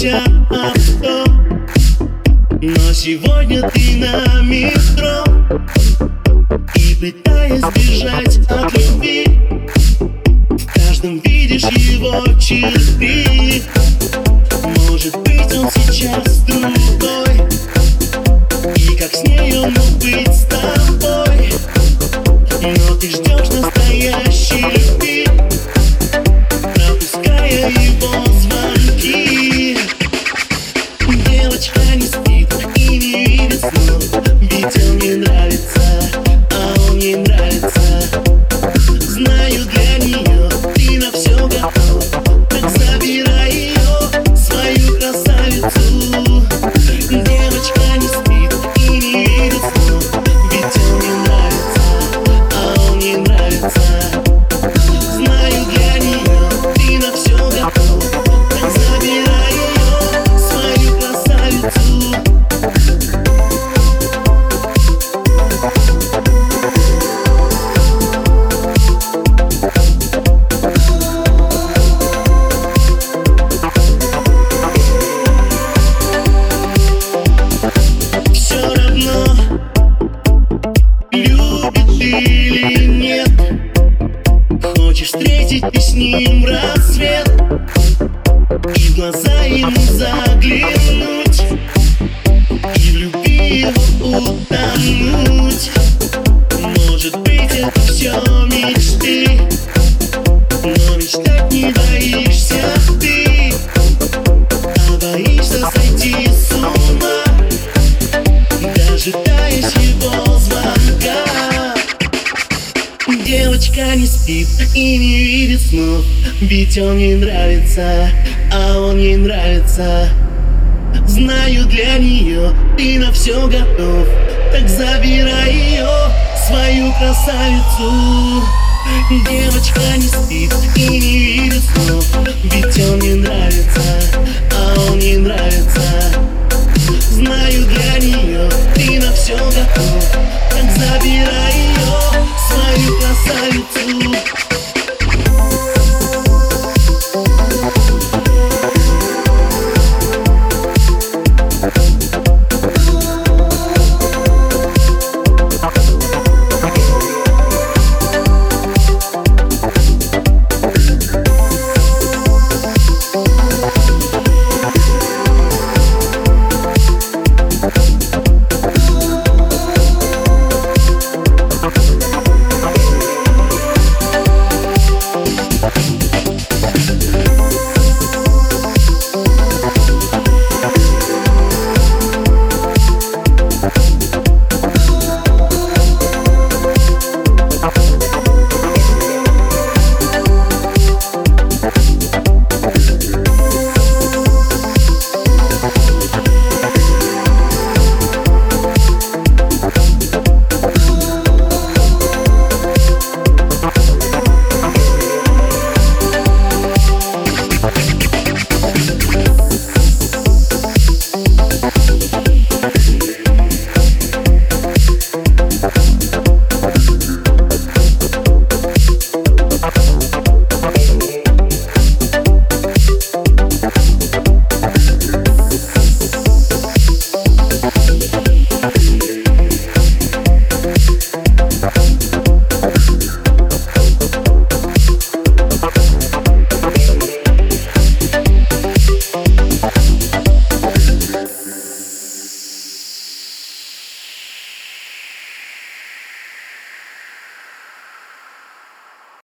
вновь летят авто Но сегодня ты на метро. И пытаясь бежать от любви. В каждом видишь его черты. Может быть он сейчас другой ты с ним рассвет И в глаза ему заглянуть И в любви его утонуть. Может быть это все мечты пока не спит и не видит снов. Ведь он ей нравится, а он ей нравится. Знаю для нее ты на все готов. Так забирай ее, свою красавицу. Девочка не спит и не видит снов. Ведь он ей нравится.